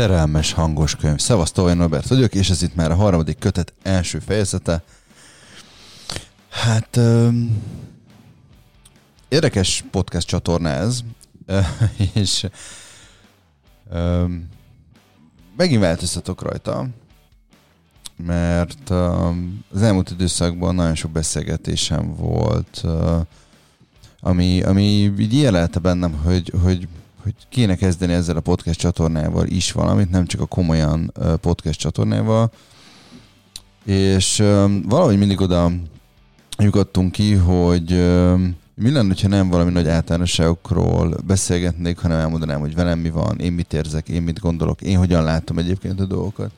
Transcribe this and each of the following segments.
Szerelmes hangos könyv. Szevasz, Tolvaj Norbert vagyok, és ez itt már a harmadik kötet első fejezete. Hát um, érdekes podcast csatorna ez, és um, megint változtatok rajta, mert um, az elmúlt időszakban nagyon sok beszélgetésem volt, uh, ami, ami így jelelte bennem, hogy, hogy hogy kéne kezdeni ezzel a podcast csatornával is valamit, nem csak a komolyan podcast csatornával. És valahogy mindig oda lyukadtunk ki, hogy mi lenne, ha nem valami nagy általánosságokról beszélgetnék, hanem elmondanám, hogy velem mi van, én mit érzek, én mit gondolok, én hogyan látom egyébként a dolgokat.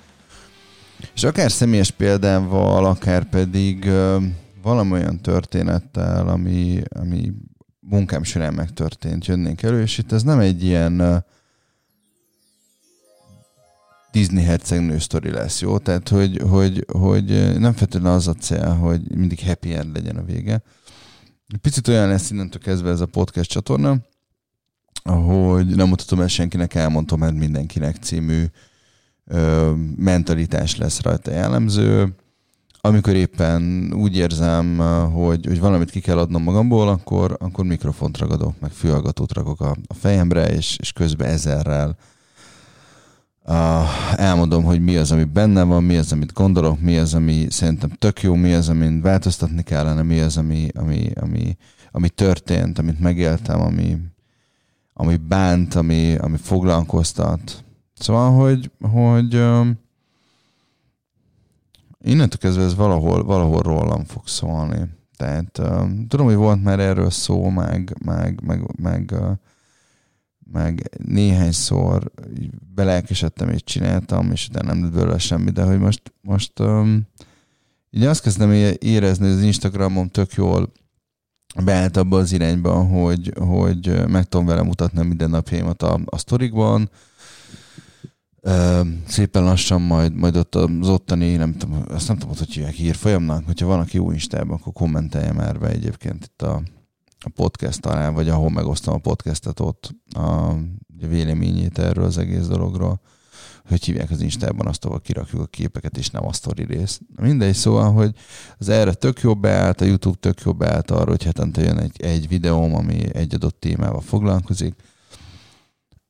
És akár személyes példával, akár pedig valami olyan történettel, ami, ami munkám során megtörtént, jönnénk elő, és itt ez nem egy ilyen uh, Disney hercegnő sztori lesz, jó? Tehát, hogy, hogy, hogy nem feltétlenül az a cél, hogy mindig happy end legyen a vége. Picit olyan lesz innentől kezdve ez a podcast csatorna, ahogy nem mutatom el senkinek, elmondtam, mert mindenkinek című ö, mentalitás lesz rajta jellemző amikor éppen úgy érzem, hogy, hogy valamit ki kell adnom magamból, akkor, akkor mikrofont ragadok, meg fülhallgatót rakok a, a fejemre, és, és közben ezerrel uh, elmondom, hogy mi az, ami benne van, mi az, amit gondolok, mi az, ami szerintem tök jó, mi az, amin változtatni kellene, mi az, ami, ami, ami, ami történt, amit megéltem, ami, ami bánt, ami, ami foglalkoztat. Szóval, hogy, hogy um, innentől kezdve ez valahol, valahol rólam fog szólni. Tehát uh, tudom, hogy volt már erről szó, meg, meg, meg, meg, uh, meg néhányszor belelkesedtem és csináltam, és utána nem lett belőle semmi, de hogy most, most um, így azt kezdem érezni, hogy az Instagramom tök jól beállt abba az irányba, hogy, hogy meg tudom vele mutatni a mindennapjaimat a, a sztorikban, szépen lassan majd, majd ott az ottani, nem tudom, azt nem tudom, hogy hívják hírfolyamnak, hogyha van, aki jó Instában, akkor kommentelje már be egyébként itt a, a podcast alá, vagy ahol megosztom a podcastet ott a, véleményét erről az egész dologról, hogy hívják az Instában azt, ahol kirakjuk a képeket, és nem a sztori rész. Mindegy, szóval, hogy az erre tök jobb beállt, a YouTube tök jobb beállt arra, hogy hetente jön egy, egy videóm, ami egy adott témával foglalkozik,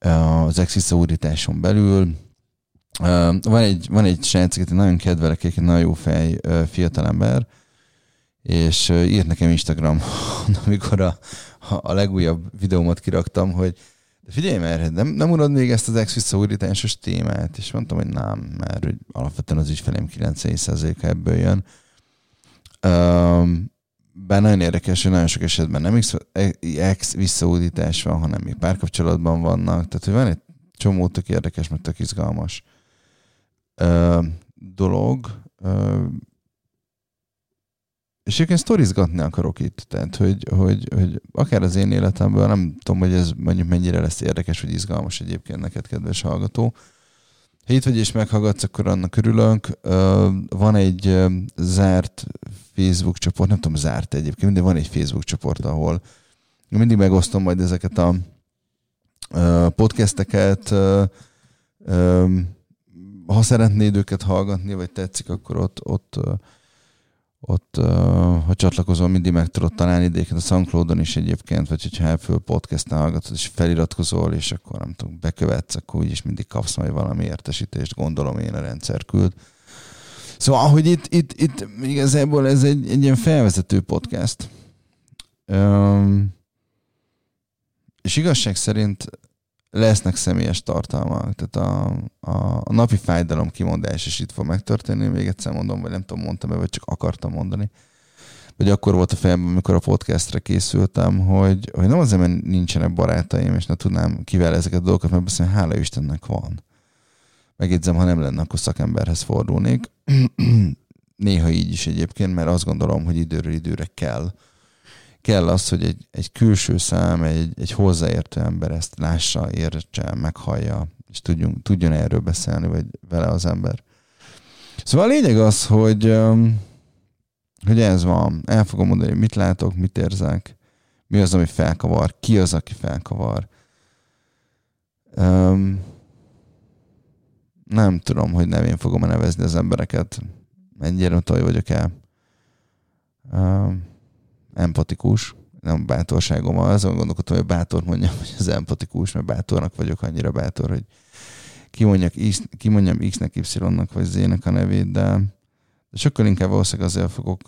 az ex visszaúrításon belül. Van egy, van egy srác, akit nagyon kedvelek, egy nagyon jó fej fiatalember, és írt nekem Instagram, amikor a, a legújabb videómat kiraktam, hogy de figyelj már, nem, nem unod még ezt az ex visszaúrításos témát? És mondtam, hogy nem, mert alapvetően az ügyfelém 90%-a ebből jön. Bár nagyon érdekes, hogy nagyon sok esetben nem ex visszaúdítás van, hanem még párkapcsolatban vannak. Tehát, hogy van egy csomó tök érdekes, meg tök izgalmas ö, dolog. Ö, és egyébként sztorizgatni akarok itt, tehát hogy, hogy, hogy akár az én életemből, nem tudom, hogy ez mondjuk mennyire lesz érdekes, vagy izgalmas egyébként neked, kedves hallgató. Ha itt vagy és meghallgatsz, akkor annak örülök. Van egy zárt Facebook csoport, nem tudom, zárt egyébként, mindig van egy Facebook csoport, ahol mindig megosztom majd ezeket a podcasteket. Ha szeretnéd őket hallgatni, vagy tetszik, akkor ott, ott ott, ha csatlakozol, mindig meg tudod találni idéket a SoundCloudon is egyébként, vagy hogyha elföl podcasten hallgatod, és feliratkozol, és akkor nem tudom, bekövetsz, akkor úgyis mindig kapsz majd valami értesítést, gondolom én a rendszer küld. Szóval, hogy itt, itt, itt igazából ez egy, egy ilyen felvezető podcast. Um, és igazság szerint lesznek személyes tartalmak, tehát a, a, a napi fájdalom kimondás is itt fog megtörténni, még egyszer mondom, vagy nem tudom, mondtam-e, vagy csak akartam mondani. Vagy akkor volt a fejemben, amikor a podcastre készültem, hogy, hogy nem azért, mert nincsenek barátaim, és ne tudnám kivel ezeket a dolgokat megbeszélni, hála Istennek van. Megjegyzem, ha nem lenne, akkor szakemberhez fordulnék. Néha így is egyébként, mert azt gondolom, hogy időről időre kell kell az, hogy egy, egy külső szám, egy, egy hozzáértő ember ezt lássa, értse, meghallja, és tudjunk, tudjon erről beszélni, vagy vele az ember. Szóval a lényeg az, hogy, um, hogy ez van. El fogom mondani, mit látok, mit érzek, mi az, ami felkavar, ki az, aki felkavar. Um, nem tudom, hogy nevén fogom nevezni az embereket. Mennyire toj vagyok el. Uh, empatikus. Nem bátorságom. Azon gondolkodtam, hogy bátor mondjam, hogy az empatikus, mert bátornak vagyok, annyira bátor, hogy kimondjam X-nek, Y-nak, vagy Z-nek a nevét, de, de sokkal inkább valószínűleg azért fogok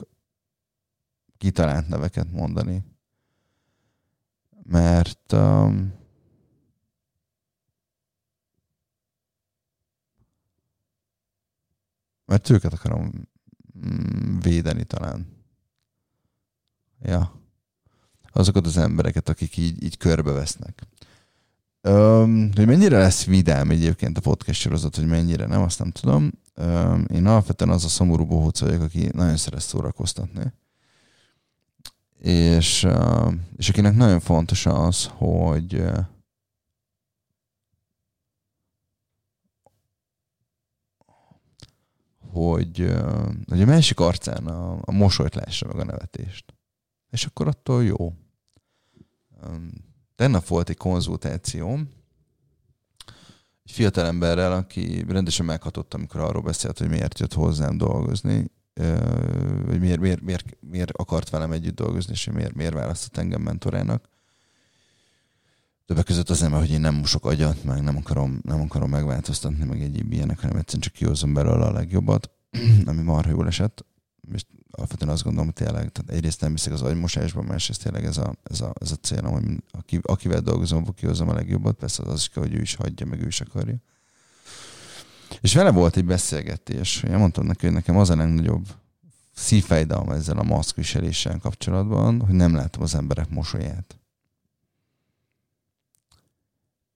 kitalált neveket mondani. Mert um, mert őket akarom mm, védeni talán. Ja. Azokat az embereket, akik így, így körbevesznek. Um, hogy mennyire lesz vidám egyébként a podcast sorozat, hogy mennyire nem, azt nem tudom. Um, én alapvetően az a szomorú bohóc vagyok, aki nagyon szeret szórakoztatni. És, és akinek nagyon fontos az, hogy hogy, hogy a másik arcán a, a mosolyt lássa meg a nevetést. És akkor attól jó. Tegnap volt egy konzultációm egy fiatal emberrel, aki rendesen meghatott, amikor arról beszélt, hogy miért jött hozzám dolgozni, hogy miért, miért, miért, miért akart velem együtt dolgozni, és miért, miért választott engem mentorának. Többek között az ember, hogy én nem mosok agyat, meg nem akarom, nem akarom megváltoztatni, meg egyéb ilyenek, hanem egyszerűen csak kihozom belőle a legjobbat, ami marha jól esett és alapvetően azt gondolom, hogy tényleg, tehát egyrészt nem hiszek az agymosásban, másrészt tényleg ez a, ez a, ez a célom, hogy aki, akivel dolgozom, kihozom a legjobbat, persze az is kell, hogy ő is hagyja, meg ő is akarja. És vele volt egy beszélgetés, én mondtam neki, hogy nekem az a legnagyobb szívfájdalom ezzel a maszkviseléssel kapcsolatban, hogy nem látom az emberek mosolyát.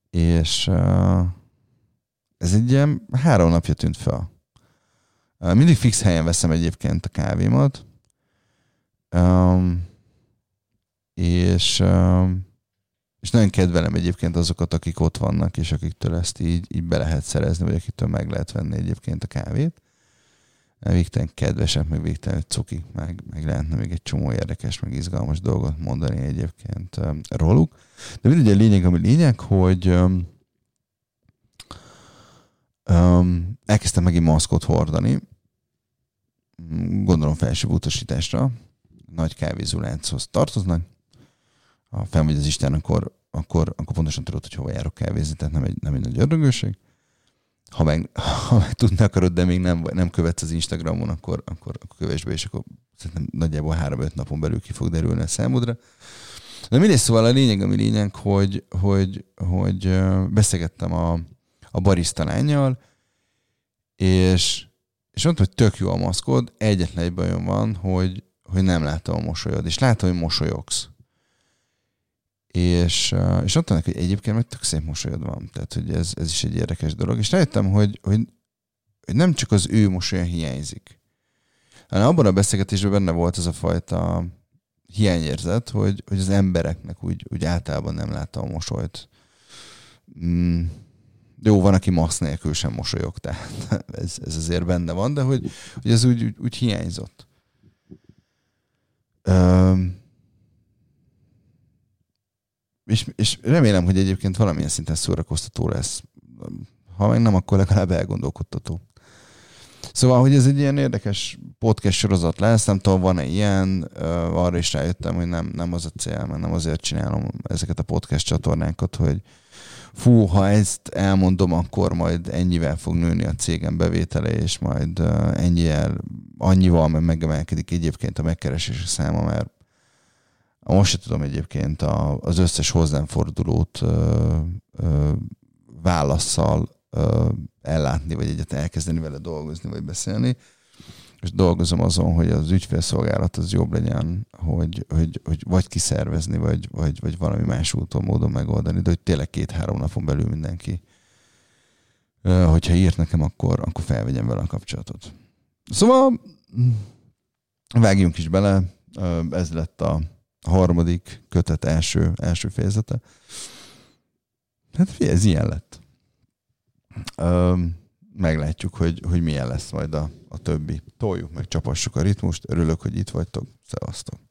És uh, ez egy ilyen három napja tűnt fel. Mindig fix helyen veszem egyébként a kávémat. Um, és, um, és nagyon kedvelem egyébként azokat, akik ott vannak, és akiktől ezt így, így be lehet szerezni, vagy akiktől meg lehet venni egyébként a kávét. Végtelen kedvesek, meg végtelen cuki, meg, meg lehetne még egy csomó érdekes, meg izgalmas dolgot mondani egyébként róluk. De mindegy, a lényeg, ami lényeg, hogy um, elkezdtem megint maszkot hordani, gondolom felsőbb utasításra, nagy kávézólánchoz tartoznak. Ha fenn vagy az Isten, akkor, akkor, akkor pontosan tudod, hogy hova járok kávézni, tehát nem egy, nem egy nagy ördögőség. Ha meg, ha meg tudni akarod, de még nem, nem követsz az Instagramon, akkor, akkor, akkor kövess be, és akkor szerintem nagyjából három-öt napon belül ki fog derülni a számodra. De mindegy, szóval a lényeg, ami lényeg, hogy, hogy, hogy beszélgettem a, a barista lányjal, és és mondta, hogy tök jó a maszkod, egyetlen egy bajom van, hogy, hogy nem látom a mosolyod, és látom, hogy mosolyogsz. És, és neki, hogy egyébként meg tök szép mosolyod van. Tehát, hogy ez, ez is egy érdekes dolog. És rájöttem, hogy, hogy, hogy nem csak az ő mosolya hiányzik, hanem abban a beszélgetésben benne volt ez a fajta hiányérzet, hogy, hogy az embereknek úgy, úgy általában nem látta a mosolyt. Mm jó, van, aki masz nélkül sem mosolyog, tehát ez, ez azért benne van, de hogy, hogy ez úgy, úgy, úgy hiányzott. Üm, és, és remélem, hogy egyébként valamilyen szinten szórakoztató lesz. Ha meg nem, akkor legalább elgondolkodtató. Szóval, hogy ez egy ilyen érdekes podcast sorozat lesz, nem tudom, van-e ilyen, arra is rájöttem, hogy nem, nem az a cél, mert nem azért csinálom ezeket a podcast csatornákat, hogy, fú, ha ezt elmondom, akkor majd ennyivel fog nőni a cégem bevétele, és majd ennyivel, annyival meg megemelkedik egyébként a megkeresési száma, mert most sem tudom egyébként az összes hozzám fordulót válaszsal ellátni, vagy egyet elkezdeni vele dolgozni, vagy beszélni. És dolgozom azon, hogy az ügyfélszolgálat az jobb legyen, hogy, hogy, hogy vagy kiszervezni, vagy, vagy, vagy valami más úton, módon megoldani, de hogy tényleg két-három napon belül mindenki, hogyha írt nekem, akkor, akkor felvegyem vele a kapcsolatot. Szóval vágjunk is bele, ez lett a harmadik kötet első, első fejezete. Hát ez ilyen lett meglátjuk, hogy, hogy milyen lesz majd a, a többi. Toljuk meg, csapassuk a ritmust. Örülök, hogy itt vagytok. Szevasztok!